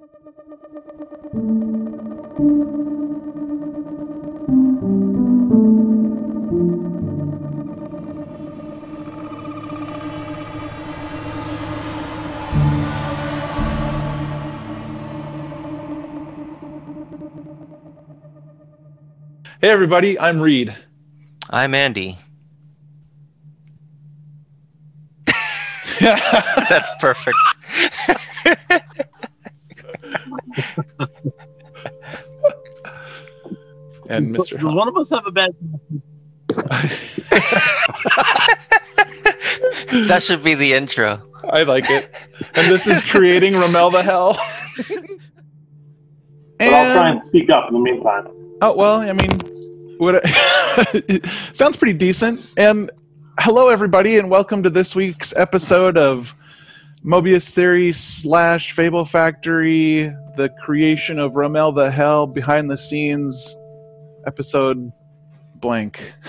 Hey, everybody, I'm Reed. I'm Andy. That's perfect. and Mr. Does one of us have a bad? that should be the intro. I like it. And this is creating Ramel the Hell. But I'll try and speak up in the meantime. Oh well, I mean, what sounds pretty decent. And hello, everybody, and welcome to this week's episode of Mobius Theory slash Fable Factory, the creation of Romel the Hell behind the scenes episode blank.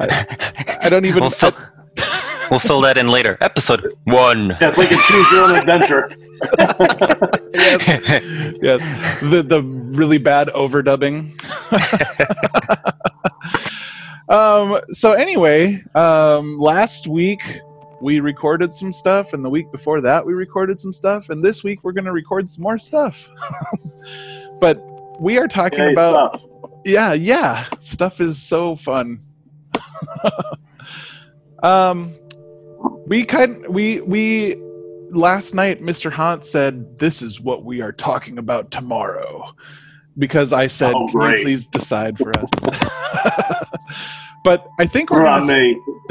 I, I don't even. We'll fill, we'll fill that in later. Episode one. Yeah, it's like a choose your own adventure. yes, yes. The the really bad overdubbing. um. So anyway, um, last week we recorded some stuff, and the week before that we recorded some stuff, and this week we're going to record some more stuff. but we are talking Yay, about stuff. yeah, yeah. Stuff is so fun. um, we kind we we last night, Mr. Hunt said, "This is what we are talking about tomorrow," because I said, Oh, "Can you please decide for us?" but I think we're gonna.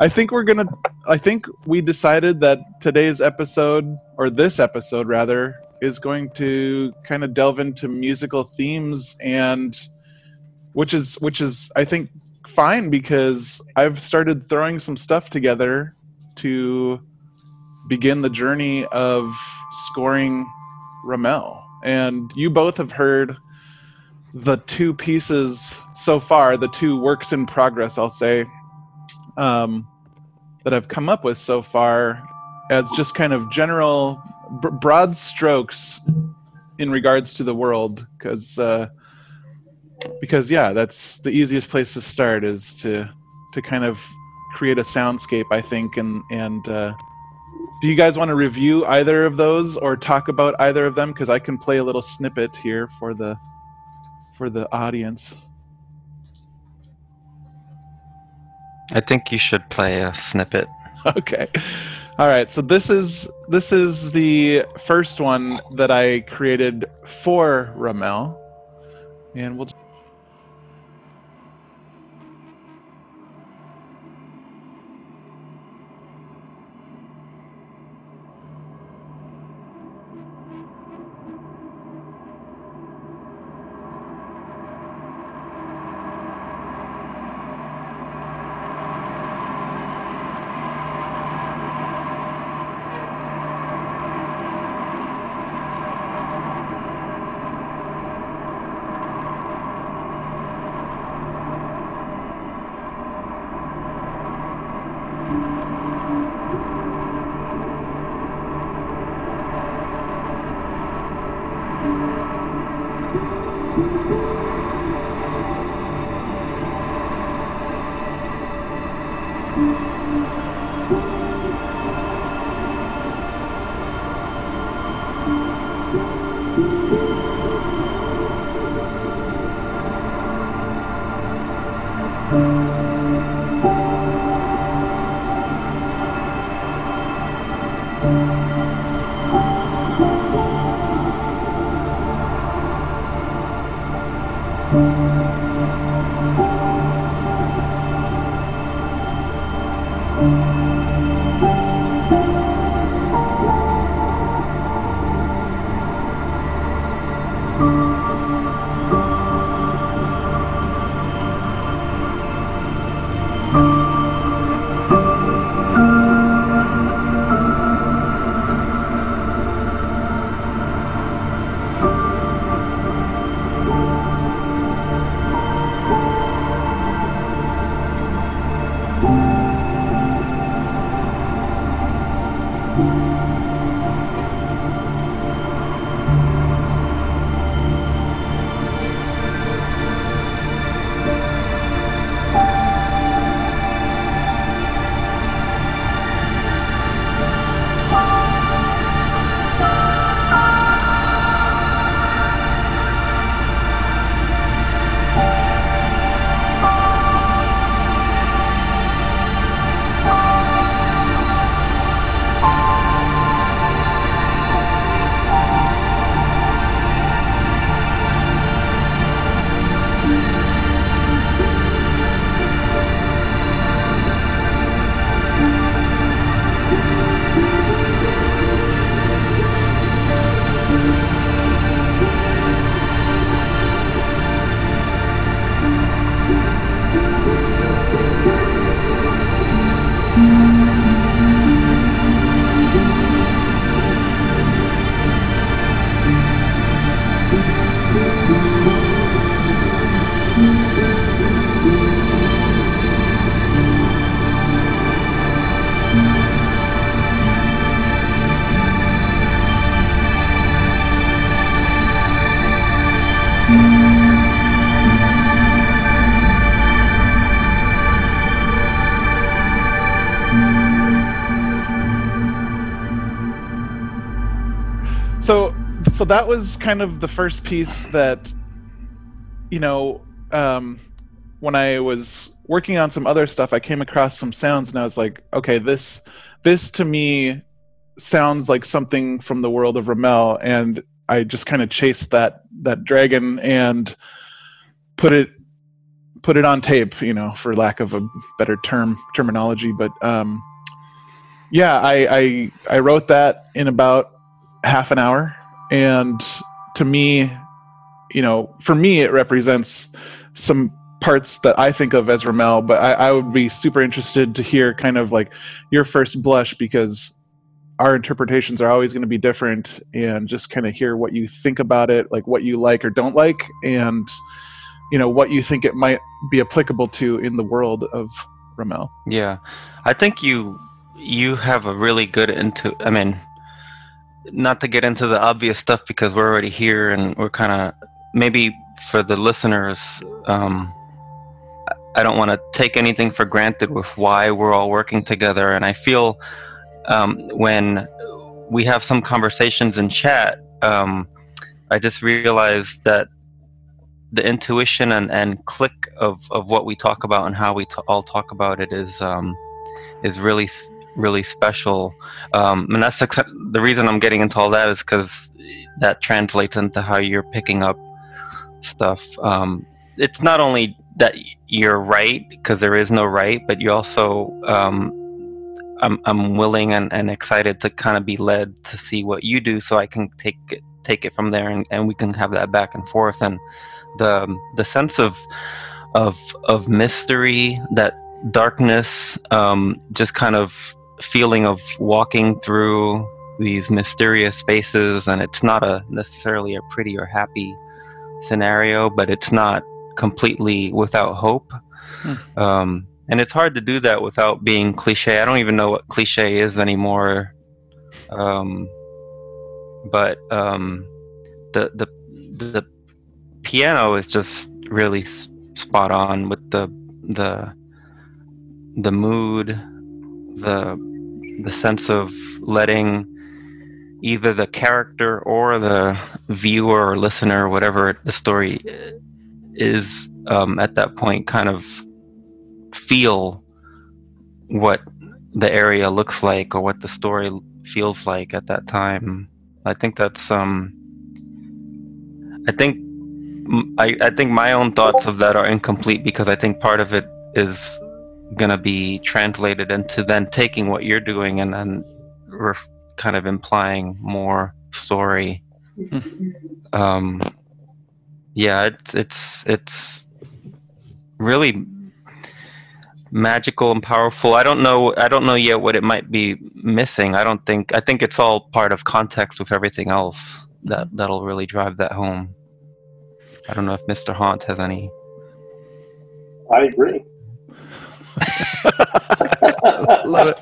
I think we're gonna. I think we decided that today's episode, or this episode rather, is going to kind of delve into musical themes and, which is which is I think fine because I've started throwing some stuff together to begin the journey of scoring Ramel, and you both have heard the two pieces so far, the two works in progress, I'll say, um, that I've come up with so far as just kind of general, br- broad strokes in regards to the world, because uh, because yeah, that's the easiest place to start is to to kind of create a soundscape, I think, and and. Uh, do you guys want to review either of those or talk about either of them? Because I can play a little snippet here for the for the audience. I think you should play a snippet. okay all right so this is this is the first one that i created for ramel and we'll so that was kind of the first piece that you know um when i was working on some other stuff i came across some sounds and i was like okay this this to me sounds like something from the world of ramel. And i just kind of chased that that dragon and put it put it on tape you know for lack of a better term terminology. But um yeah i i i wrote that in about half an hour and to me you know for me it represents some parts that i think of as ramel but I, I would be super interested to hear kind of like your first blush because our interpretations are always going to be different and just kind of hear what you think about it like what you like or don't like and you know what you think it might be applicable to in the world of ramel Yeah, I think you you have a really good into. I mean, not to get into the obvious stuff because we're already here and we're kind of maybe for the listeners. Um, I- don't want to take anything for granted with why we're all working together, and I feel um, when we have some conversations in chat, um, I just realized that the intuition and, and click of, of what we talk about and how we t- all talk about it is um, is really really special. Um, and that's the, reason I'm getting into all that is because that translates into how you're picking up stuff. Um, it's not only that you're right because there is no right, but you also um, I'm I'm willing and, and excited to kind of be led to see what you do so I can take it take it from there and, and we can have that back and forth and the the sense of of of mystery that darkness um, just kind of feeling of walking through these mysterious spaces and it's not a necessarily a pretty or happy scenario but it's not completely without hope. Hmm. um, and it's hard to do that without being cliche. I don't even know what cliche is anymore. Um, but um, the the the piano is just really s- spot on with the the the mood the the sense of letting either the character or the viewer or listener whatever the story is um, at that point kind of feel what the area looks like or what the story feels like at that time. I think that's um i think I think my own thoughts of that are incomplete because I think part of it is going to be translated into then taking what you're doing and then ref- kind of implying more story. um, yeah, it's it's it's really magical and powerful. I don't know. I don't know yet what it might be missing. I don't think. I think it's all part of context with everything else that that'll really drive that home. I don't know if Mr. Hunt has any. I agree. Love it.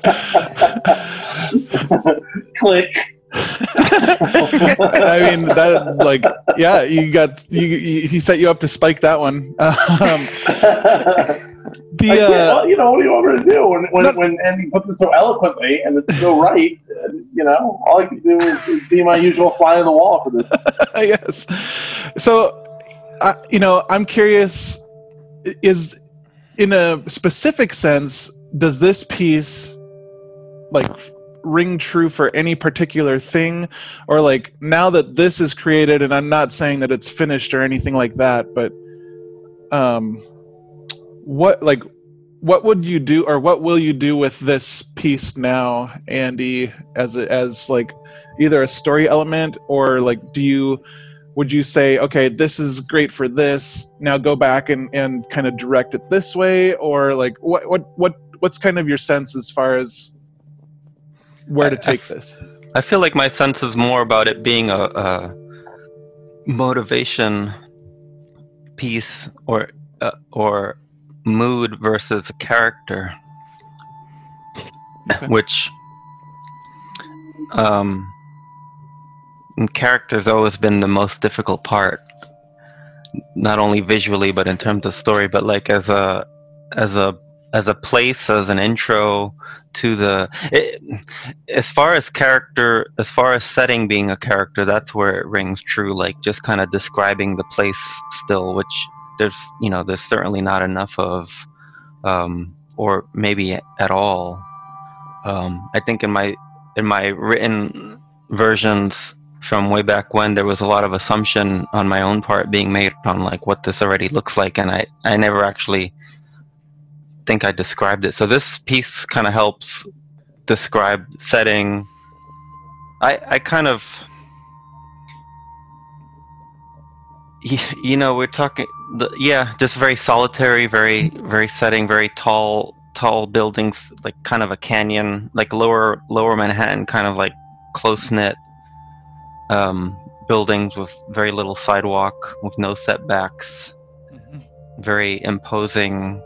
Click. I mean that like yeah you got you, you he set you up to spike that one um, the I uh, well, you know, what do you want me to do when when, No. when Andy puts it so eloquently and it's so right? You know, all I can do is, is be my usual fly on the wall for this. yes so uh, you know i'm curious is in a specific sense does this piece like ring true for any particular thing? Or like now that this is created and i'm not saying that it's finished or anything like that but um what like what would you do or what will you do with this piece now andy as as like either a story element or like do you would you say okay this is great for this now go back and and kind of direct it this way? Or like what what what what's kind of your sense as far as where to I- I take this? I feel like my sense is more about it being a, a motivation piece or uh, or mood versus character, Okay. which um, and character's always been the most difficult part, not only visually but in terms of story, but like as a as a as a place as an intro to the it, as far as character as far as setting being a character that's where it rings true like just kind of describing the place still which there's you know there's certainly not enough of um or maybe at all. Um i think in my in my written versions from way back when there was a lot of assumption on my own part being made on like what this already looks like and i i never actually think I described it. So this piece kind of helps describe setting. I I kind of you know we're talking the, yeah just very solitary very very setting very tall tall buildings like kind of a canyon like lower lower manhattan kind of like close knit um, buildings with very little sidewalk with no setbacks very imposing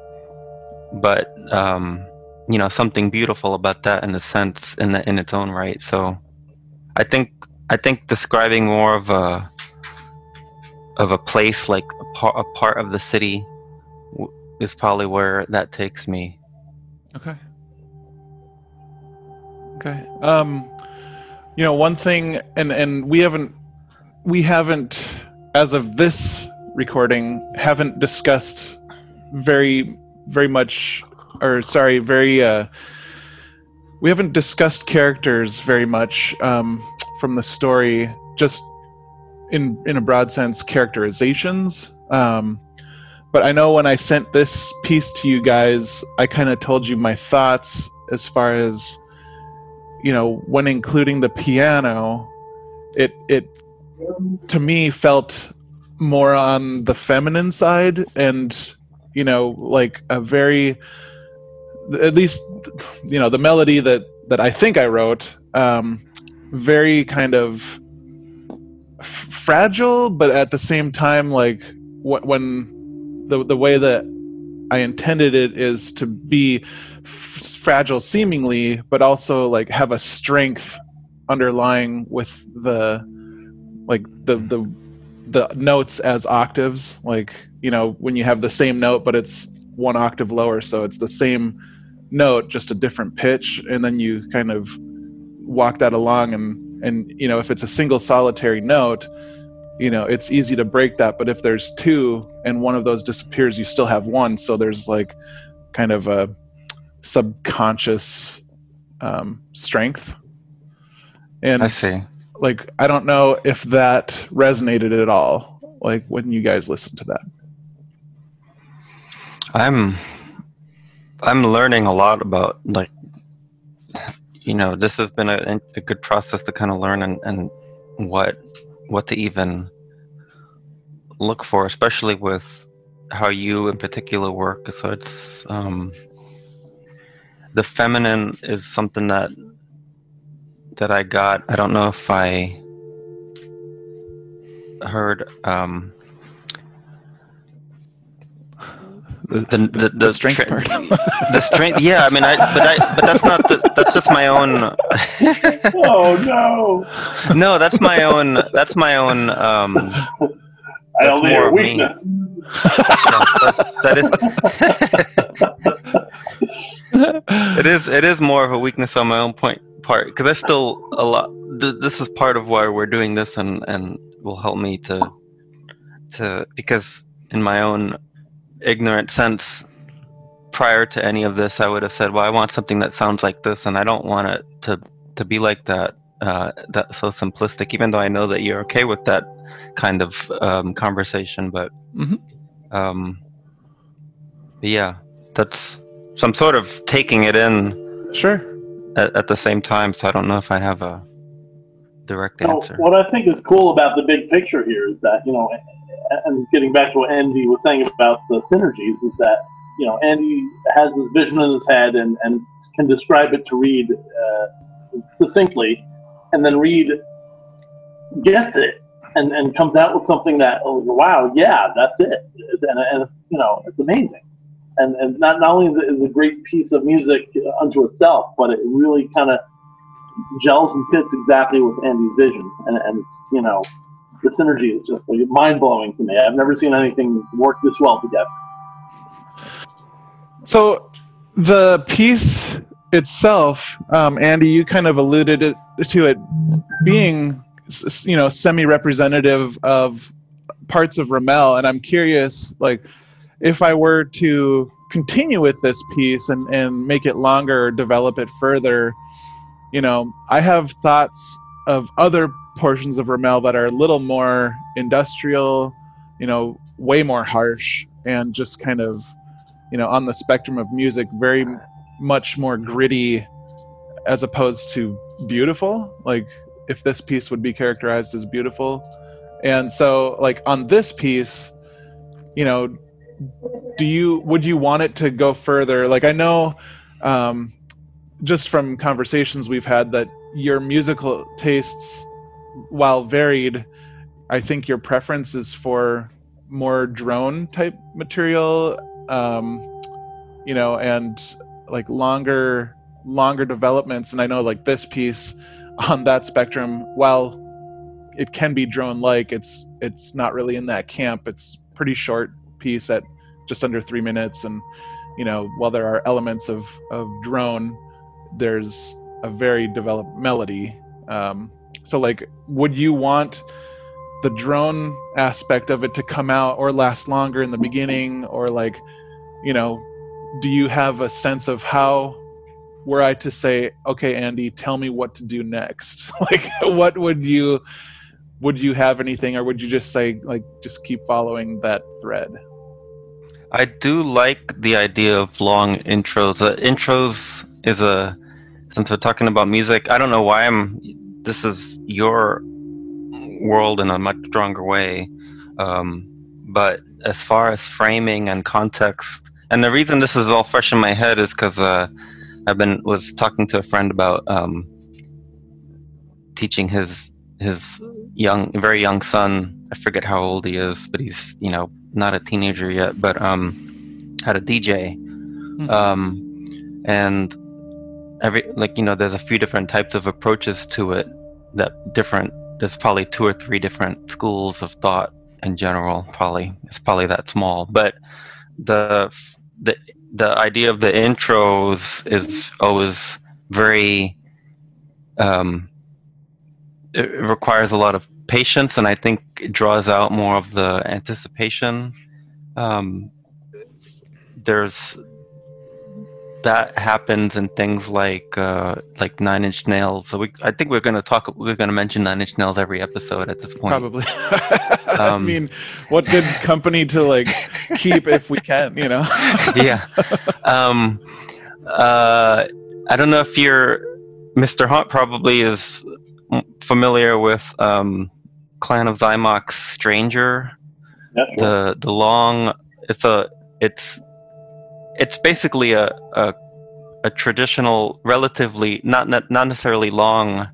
but um, you know something beautiful about that in a sense in the, in its own right so i think i think describing more of a of a place like a, par- a part of the city w- is probably where that takes me Okay. Okay. Um, you know, one thing, and and we haven't, we haven't, as of this recording, haven't discussed very, very much, or sorry, very. Uh, we haven't discussed characters very much um, from the story. Just in in a broad sense, characterizations. Um, but I know when I sent this piece to you guys, I kind of told you my thoughts as far as you know when including the piano. It it to me felt more on the feminine side, and you know like a very at least you know the melody that that I think I wrote um, very kind of f- fragile, but at the same time like wh- when the the way that I intended it is to be f- fragile seemingly, but also like have a strength underlying with the like the the the notes as octaves. Like you know when you have the same note, but it's one octave lower, so it's the same note, just a different pitch, and then you kind of walk that along and and you know if it's a single solitary note you know it's easy to break that but if there's two and one of those disappears you still have one. So there's like kind of a subconscious um, strength. And i see. like i don't know if that resonated at all like when you guys listened to that. I'm i'm learning a lot about like you know this has been a, a good process to kind of learn and, and what what to even look for especially with how you in particular work. So it's um the feminine is something that that i got. I don't know if i heard um The, The- the, the- the the strength tra- part. the strength. Yeah, I mean, I but I but that's not the, that's just my own. Oh no! no, that's my own. That's my own. Um, I That's only more of me. weakness. that, that is. it is. It is more of a weakness on my own point part because I still a lot. Th- this is part of why we're doing this, and and will help me to to because in my own ignorant sense prior to any of this i would have said well i want something that sounds like this and i don't want it to to be like that uh, that so simplistic even though i know that you're okay with that kind of um, conversation but Mhm. um but yeah that's so i'm sort of taking it in sure. at, at the same time so i don't know if i have a direct So answer what I think is cool about the big picture here is that, you know, and getting back to what Andy was saying about the synergies, is that, you know, Andy has this vision in his head and, and can describe it to Reed uh, succinctly, and then Reed gets it and, and comes out with something that, oh, wow, yeah, that's it. And, and you know, it's amazing. And, and not, not only is it a great piece of music unto itself, but it really kind of gels and fits exactly with Andy's vision, and, and you know, the synergy is just like, mind blowing to me. I've never seen anything work this well together. So the piece itself, um, Andy, you kind of alluded it, to it being, you know, semi-representative of parts of Ramel, and I'm curious, like, if I were to continue with this piece and and make it longer, or develop it further, you know, I have thoughts of other portions of Ramel that are a little more industrial, you know, way more harsh, and just kind of you know on the spectrum of music very much more gritty as opposed to beautiful. Like if this piece would be characterized as beautiful. And so like on this piece you know do you would you want it to go further? Like i know um just from conversations we've had that your musical tastes while varied i think your preference is for more drone type material um you know and like longer longer developments. And i know like this piece on that spectrum while it can be drone like it's it's not really in that camp. It's pretty short piece at just under three minutes. And you know while there are elements of of drone there's a very developed melody um so like would you want the drone aspect of it to come out or last longer in the beginning or like you know do you have a sense of how were i to say okay andy tell me what to do next like what would you would you have anything or would you just say like just keep following that thread I do like the idea of long intros. Uh, intros is a since we're talking about music. I don't know why I'm. This is your world in a much stronger way, um, but as far as framing and context, and the reason this is all fresh in my head is because uh, I've been was talking to a friend about um, teaching his his young, very young son. I forget how old he is, but he's you know not a teenager yet, but um, had a DJ, um, and every like you know there's a few different types of approaches to it that different. There's probably two or three different schools of thought in general. Probably it's probably that small, but the the the idea of the intros is always very um, it requires a lot of patience and i think it draws out more of the anticipation um, there's that happens in things like uh, like Nine Inch Nails. So we, I think we're going to talk. We're going to mention Nine Inch Nails every episode at this point. Probably. I Um, mean, what good company to like keep if we can, you know? yeah. Um, uh, I don't know if you're Mr. Hunt. Probably is familiar with um, Clan of Xymox Stranger. Yeah, sure. the the long it's a it's it's basically a a, a traditional relatively not, not not necessarily long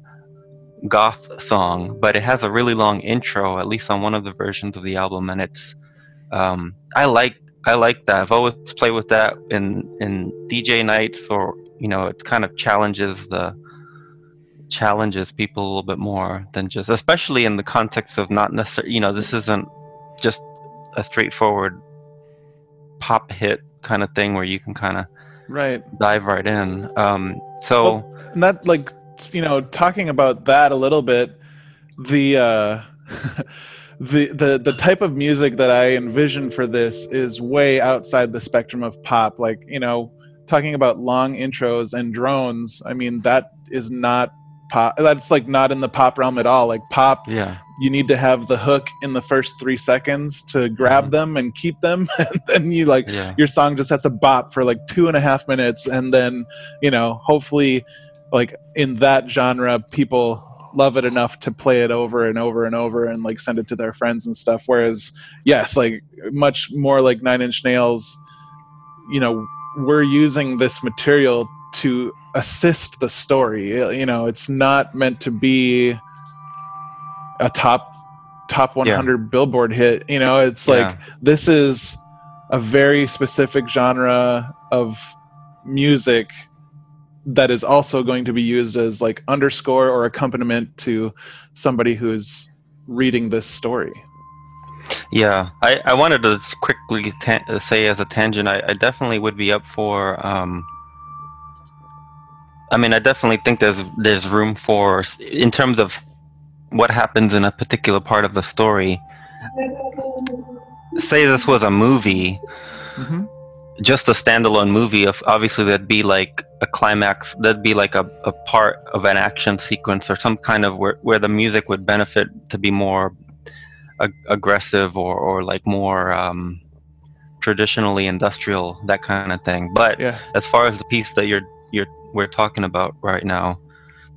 goth song but it has a really long intro at least on one of the versions of the album and it's um i like I like that. I've always played with that in in DJ nights, or you know, it kind of challenges the challenges people a little bit more than just, especially in the context of not necessarily, you know, this isn't just a straightforward pop hit kind of thing where you can kind of right dive right in. Um, so well, that like you know talking about that a little bit, the uh, the the the type of music that I envision for this is way outside the spectrum of pop. Like you know, talking about long intros and drones. I mean that is not pop. That's like not in the pop realm at all. Like pop, yeah, you need to have the hook in the first three seconds to grab mm-hmm. them and keep them, and then you like yeah. your song just has to bop for like two and a half minutes, and then you know hopefully like in that genre people love it enough to play it over and over and over and like send it to their friends and stuff whereas yes like much more like nine inch nails you know we're using this material to assist the story you know it's not meant to be a top top 100 yeah. billboard hit you know it's yeah. like this is a very specific genre of music that is also going to be used as like underscore or accompaniment to somebody who's reading this story. Yeah, I, I wanted to quickly ta- say as a tangent, I, I definitely would be up for. Um, I mean, I definitely think there's there's room for in terms of what happens in a particular part of the story. Say this was a movie. Mm-hmm just a standalone movie of obviously that'd be like a climax that'd be like a, a part of an action sequence or some kind of where, where the music would benefit to be more ag- aggressive or, or like more um, traditionally industrial that kind of thing but yeah. as far as the piece that you're you're we're talking about right now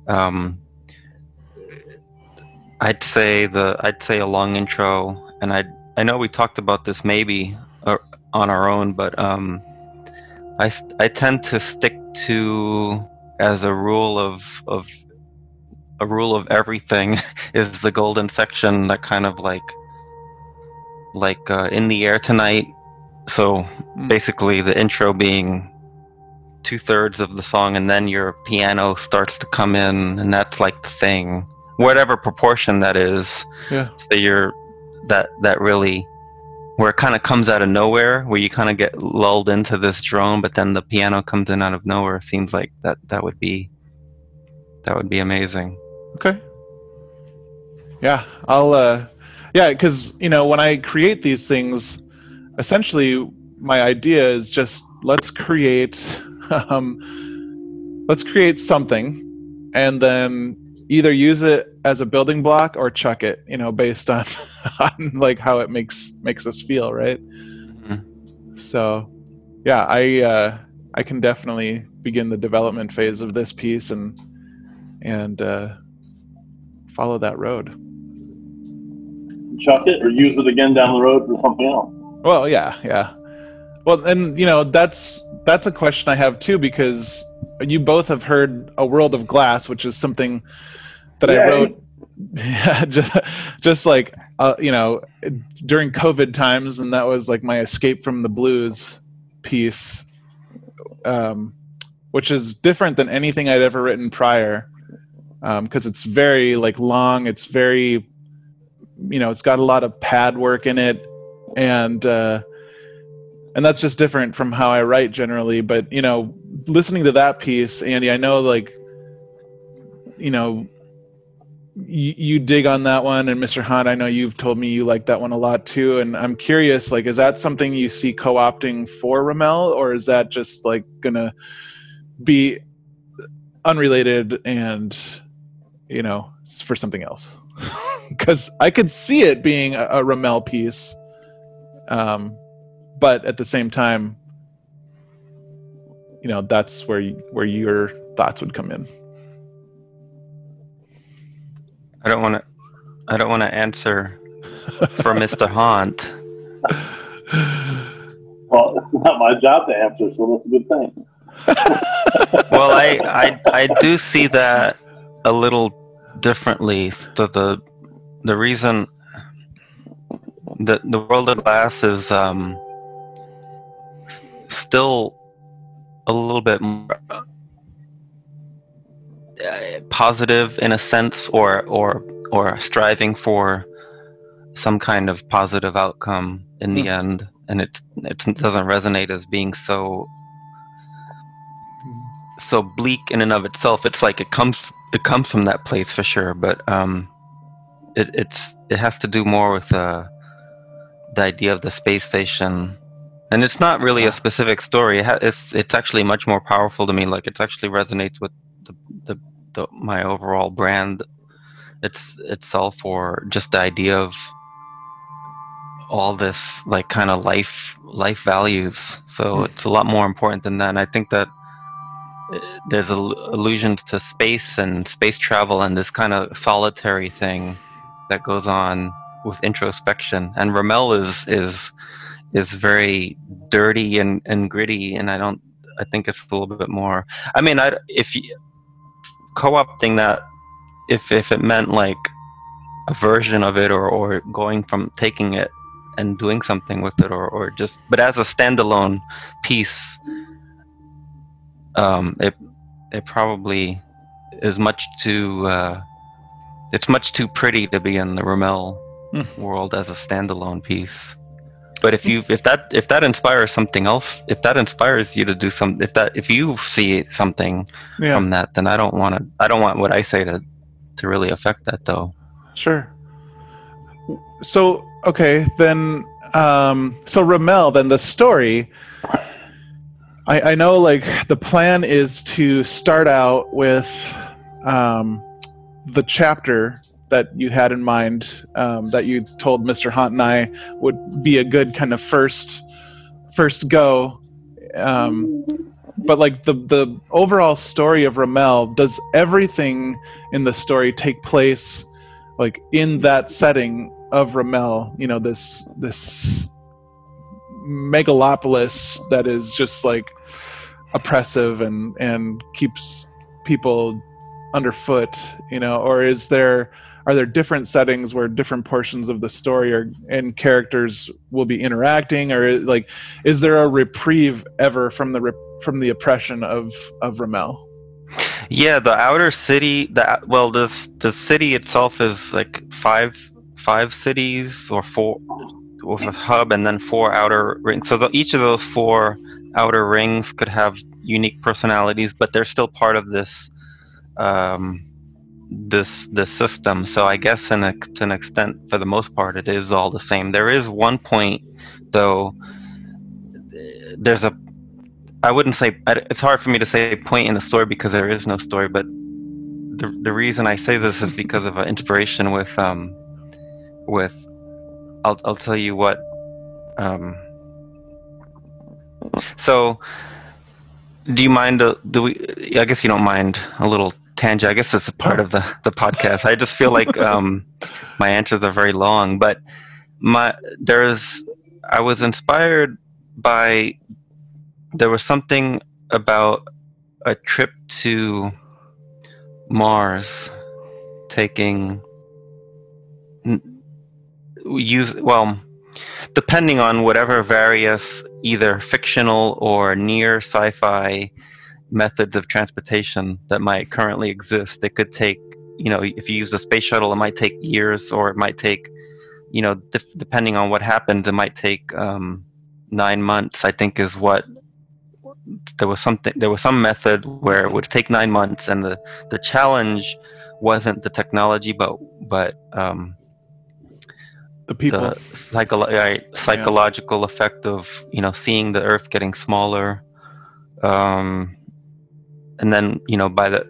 um, i'd say the i'd say a long intro and i i know we talked about this maybe on our own, but um, I I tend to stick to as a rule of of a rule of everything is the golden section that kind of like like uh, in the air tonight. So mm. basically, the intro being two thirds of the song, and then your piano starts to come in, and that's like the thing, whatever proportion that is. Yeah. So you're that that really where it kind of comes out of nowhere, where you kind of get lulled into this drone, but then the piano comes in out of nowhere. Seems like that that would be that would be amazing. Okay. Yeah, I'll. uh Yeah, because you know when I create these things, essentially my idea is just let's create, um, let's create something, and then either use it as a building block or chuck it you know based on, on like how it makes makes us feel right? Mm-hmm. so yeah i uh i can definitely begin the development phase of this piece and and uh follow that road. Chuck it or use it again down the road for something else. Well yeah yeah. Well and you know that's that's a question i have too because you both have heard a world of glass which is something that I wrote just just like uh, you know during COVID times, and that was like my escape from the blues piece, um, which is different than anything I'd ever written prior, because um, it's very like long. It's very, you know, it's got a lot of pad work in it, and uh, and that's just different from how I write generally. But you know, listening to that piece, Andy, I know like, you know, you, you dig on that one and mr hunt i know you've told me you like that one a lot too and i'm curious like is that something you see co-opting for ramel or is that just like gonna be unrelated and you know for something else because i could see it being a, a ramel piece um but at the same time you know that's where you, where your thoughts would come in I don't want to. I don't want to answer for Mr. Hunt. Well, it's not my job to answer, so that's a good thing. well, I, I I do see that a little differently. So the the reason that the world of glass is um still a little bit more uh, positive in a sense, or or or striving for some kind of positive outcome in the Hmm. end, and it it doesn't resonate as being so so bleak in and of itself. It's like it comes it comes from that place for sure, but um, it it's it has to do more with uh, the idea of the space station, and it's not really a specific story. It's it's actually much more powerful to me. Like it actually resonates with the, the, the my overall brand. It's itself, or just the idea of all this like kind of life life values. So Hmm. it's a lot more important than that. And I think that uh, there's al- allusions to space and space travel and this kind of solitary thing that goes on with introspection. And Ramel is is is very dirty and, and gritty, and I don't. I think it's a little bit more. I mean, I if you co-opting that, if if it meant like a version of it, or or going from taking it and doing something with it, or or just but as a standalone piece, um, it it probably is much too. Uh, it's much too pretty to be in the Ramel Hmm. world as a standalone piece. But if you if that if that inspires something else, if that inspires you to do some, if that if you see something Yeah, from that, then I don't want to. I don't want what I say to to really affect that though. sure. So okay, then um so Ramel, then the story I, I know like the plan is to start out with um the chapter that you had in mind um, that you told Mr. Hunt and I would be a good kind of first first go. Um, but like the the overall story of Ramel, does everything in the story take place like in that setting of Ramel? You know, this this megalopolis that is just like oppressive and and keeps people underfoot you know or is there are there different settings where different portions of the story are and characters will be interacting or like is there a reprieve ever from the from the oppression of of Ramel Yeah, the outer city. The well, this the city itself is like five five cities or four with a hub, and then four outer rings. So the, each of those four outer rings could have unique personalities, but they're still part of this um, this this system. So I guess in a, to an extent, for the most part, it is all the same. There is one point though. There's a I wouldn't say it's hard for me to say point in the story because there is no story, but the the reason I say this is because of an inspiration with um with I'll I'll tell you what um so do you mind uh, do we I guess you don't mind a little tangent. I guess it's a part of the the podcast. I just feel like um my answers are very long but my there's I was inspired by there was something about a trip to Mars taking use well depending on whatever various either fictional or near sci-fi methods of transportation that might currently exist it could take you know if you use a space shuttle it might take years or it might take you know def- depending on what happens it might take um, nine months i think is what there was something there was some method where it would take nine months and the the challenge wasn't the technology but but um, the people. the psycholo- right, psychological effect of you know seeing the earth getting smaller um, and then you know by the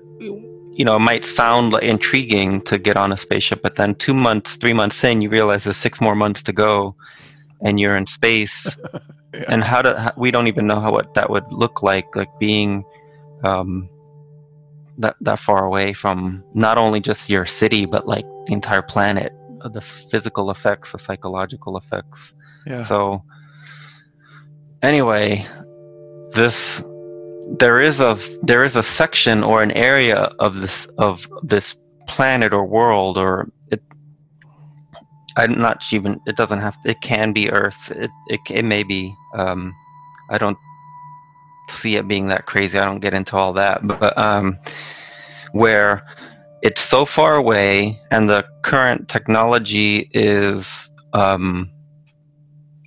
you know it might sound like intriguing to get on a spaceship but then two months three months in you realize there's six more months to go and you're in space. Yeah. and how to how, we don't even know how what that would look like like being um that that far away from not only just your city but like the entire planet uh, the physical effects the psychological effects. Yeah. So anyway this there is a there is a section or an area of this of this planet or world or it I'm not even it doesn't have to, it can be earth it, it it may be um I don't see it being that crazy. I don't get into all that, but um, where it's so far away, and the current technology is, um,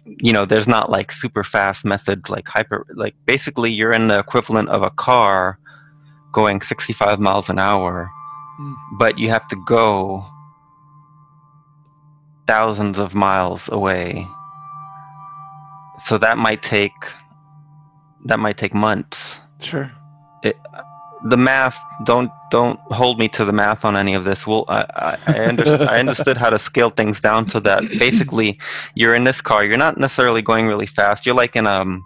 you know, there's not like super fast methods like hyper, like basically you're in the equivalent of a car going 65 miles an hour, Mm. but you have to go thousands of miles away. So that might take that might take months. Sure. The math don't don't hold me to the math on any of this. Well, I I, under, I understood how to scale things down so that basically you're in this car. You're not necessarily going really fast. You're like in um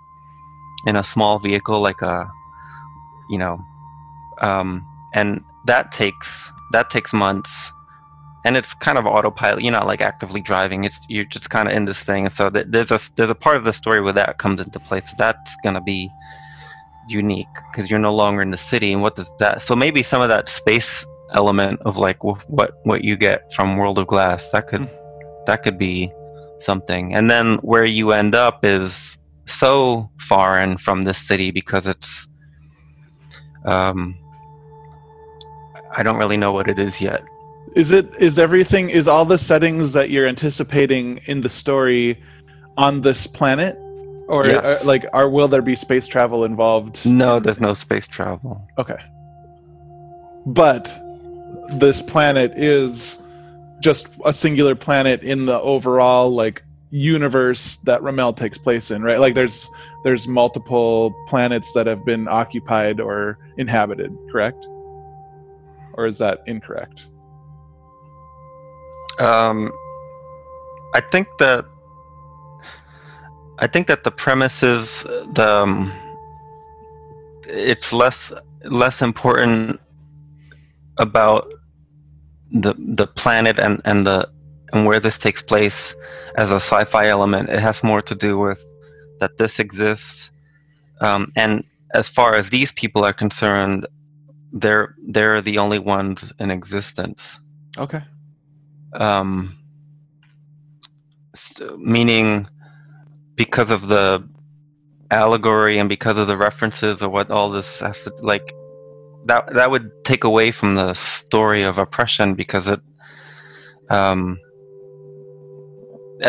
in a small vehicle, like a you know, um, and that takes that takes months and it's kind of autopilot you're not like actively driving it's you're just kind of in this thing so that there's a there's a part of the story where that comes into play so that's going to be unique because you're no longer in the city and what does that so maybe some of that space element of like wh- what what you get from world of glass that could that could be something. And then where you end up is so foreign from this city because it's um I don't really know what it is yet. Is it is everything is all the settings that you're anticipating in the story on this planet, or Yes. uh, like are will there be space travel involved? No, there's no space travel. Okay, but this planet is just a singular planet in the overall like universe that Ramel takes place in, right? Like there's there's multiple planets that have been occupied or inhabited, correct? Or is that incorrect? Um, I think that I think that the premise is the um, it's less less important about the the planet and and the and where this takes place as a sci-fi element. It has more to do with that this exists, um, and as far as these people are concerned, they're they're the only ones in existence Okay. um, s meaning because of the allegory and because of the references of what all this has to like that that would take away from the story of oppression because it um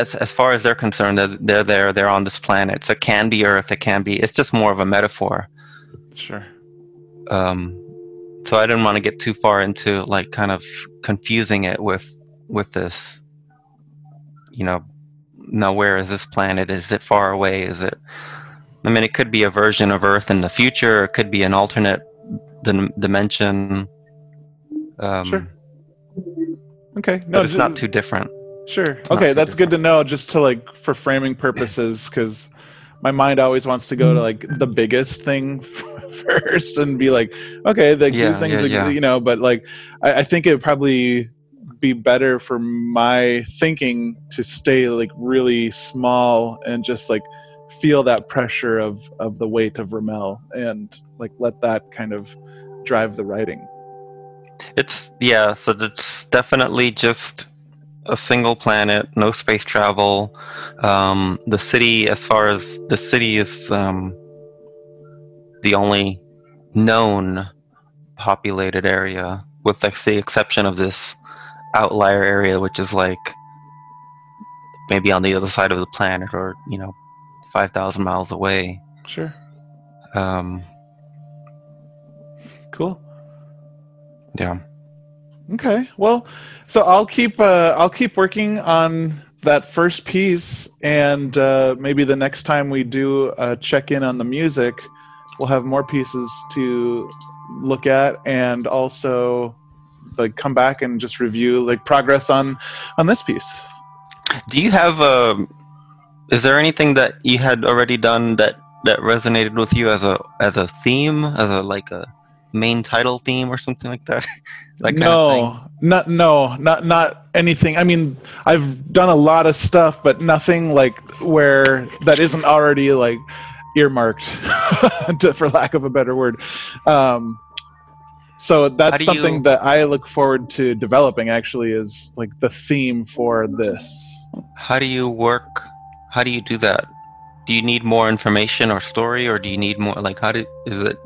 as as far as they're concerned they're, they're there they're on this planet so it can be earth it can be it's just more of a metaphor Sure. um, so I didn't want to get too far into like kind of confusing it with with this. You know, now where is this planet? Is it far away? Is it? I mean, it could be a version of Earth in the future. It could be an alternate dim- dimension. Um, Sure. Okay. No, it's ju- not too different. Sure. not Okay, that's good to know just to like for framing purposes cuz my mind always wants to go to like the biggest thing first and be like, okay, like Yeah, these things, yeah, yeah. you know, but like I, I think it probably be better for my thinking to stay like really small and just like feel that pressure of of the weight of Ramel and like let that kind of drive the writing. It's yeah, so it's definitely just a single planet, no space travel. Um, the city, as far as the city is um, the only known populated area, with the, the exception of this outlier area, which is like maybe on the other side of the planet, or you know, five thousand miles away. Sure. Um, Cool. yeah. Okay. Well, so I'll keep uh, I'll keep working on that first piece, and uh, maybe the next time we do a check in on the music, we'll have more pieces to look at, and also like come back and just review like progress on on this piece. Do you have a? Is there anything that you had already done that that resonated with you as a as a theme, as a like a main title theme or something like that? that kind of thing? no, not no, not not anything. I mean, I've done a lot of stuff, but nothing like where that isn't already like earmarked, to, for lack of a better word. Um, so that's something you- that I look forward to developing. Actually, is like the theme for this. How do you work? How do you do that? do you need more information or story, or do you need more like how do is it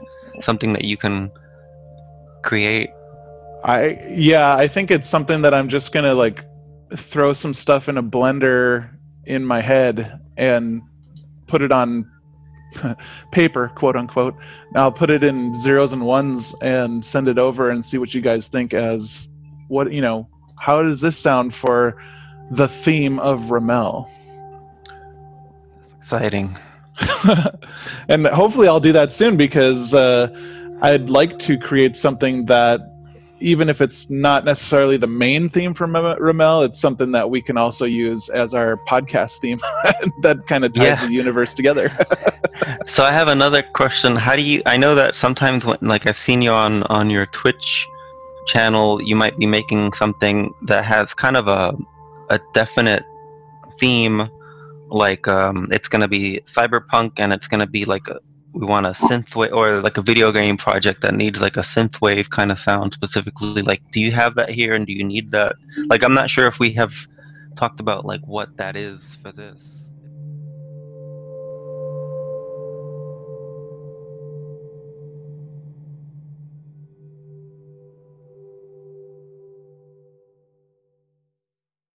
something that you can create? I yeah, I think it's something that I'm just gonna like throw some stuff in a blender in my head and put it on paper, quote unquote. I'll put it in zeros and ones and send it over and see what you guys think as what you know. How does this sound for the theme of Ramel? Exciting. and hopefully I'll do that soon because uh, I'd like to create something that even if it's not necessarily the main theme for Ramel, it's something that we can also use as our podcast theme that kind of ties yeah. the universe together. So I have another question. How do you? I know that sometimes, when, like I've seen you on on your Twitch channel, you might be making something that has kind of a a definite theme, like um, it's to be cyberpunk and it's to be like a we want a synth wave or like a video game project that needs like a synth wave kind of sound specifically like do you have that here and do you need that like i'm not sure if we have talked about like what that is for this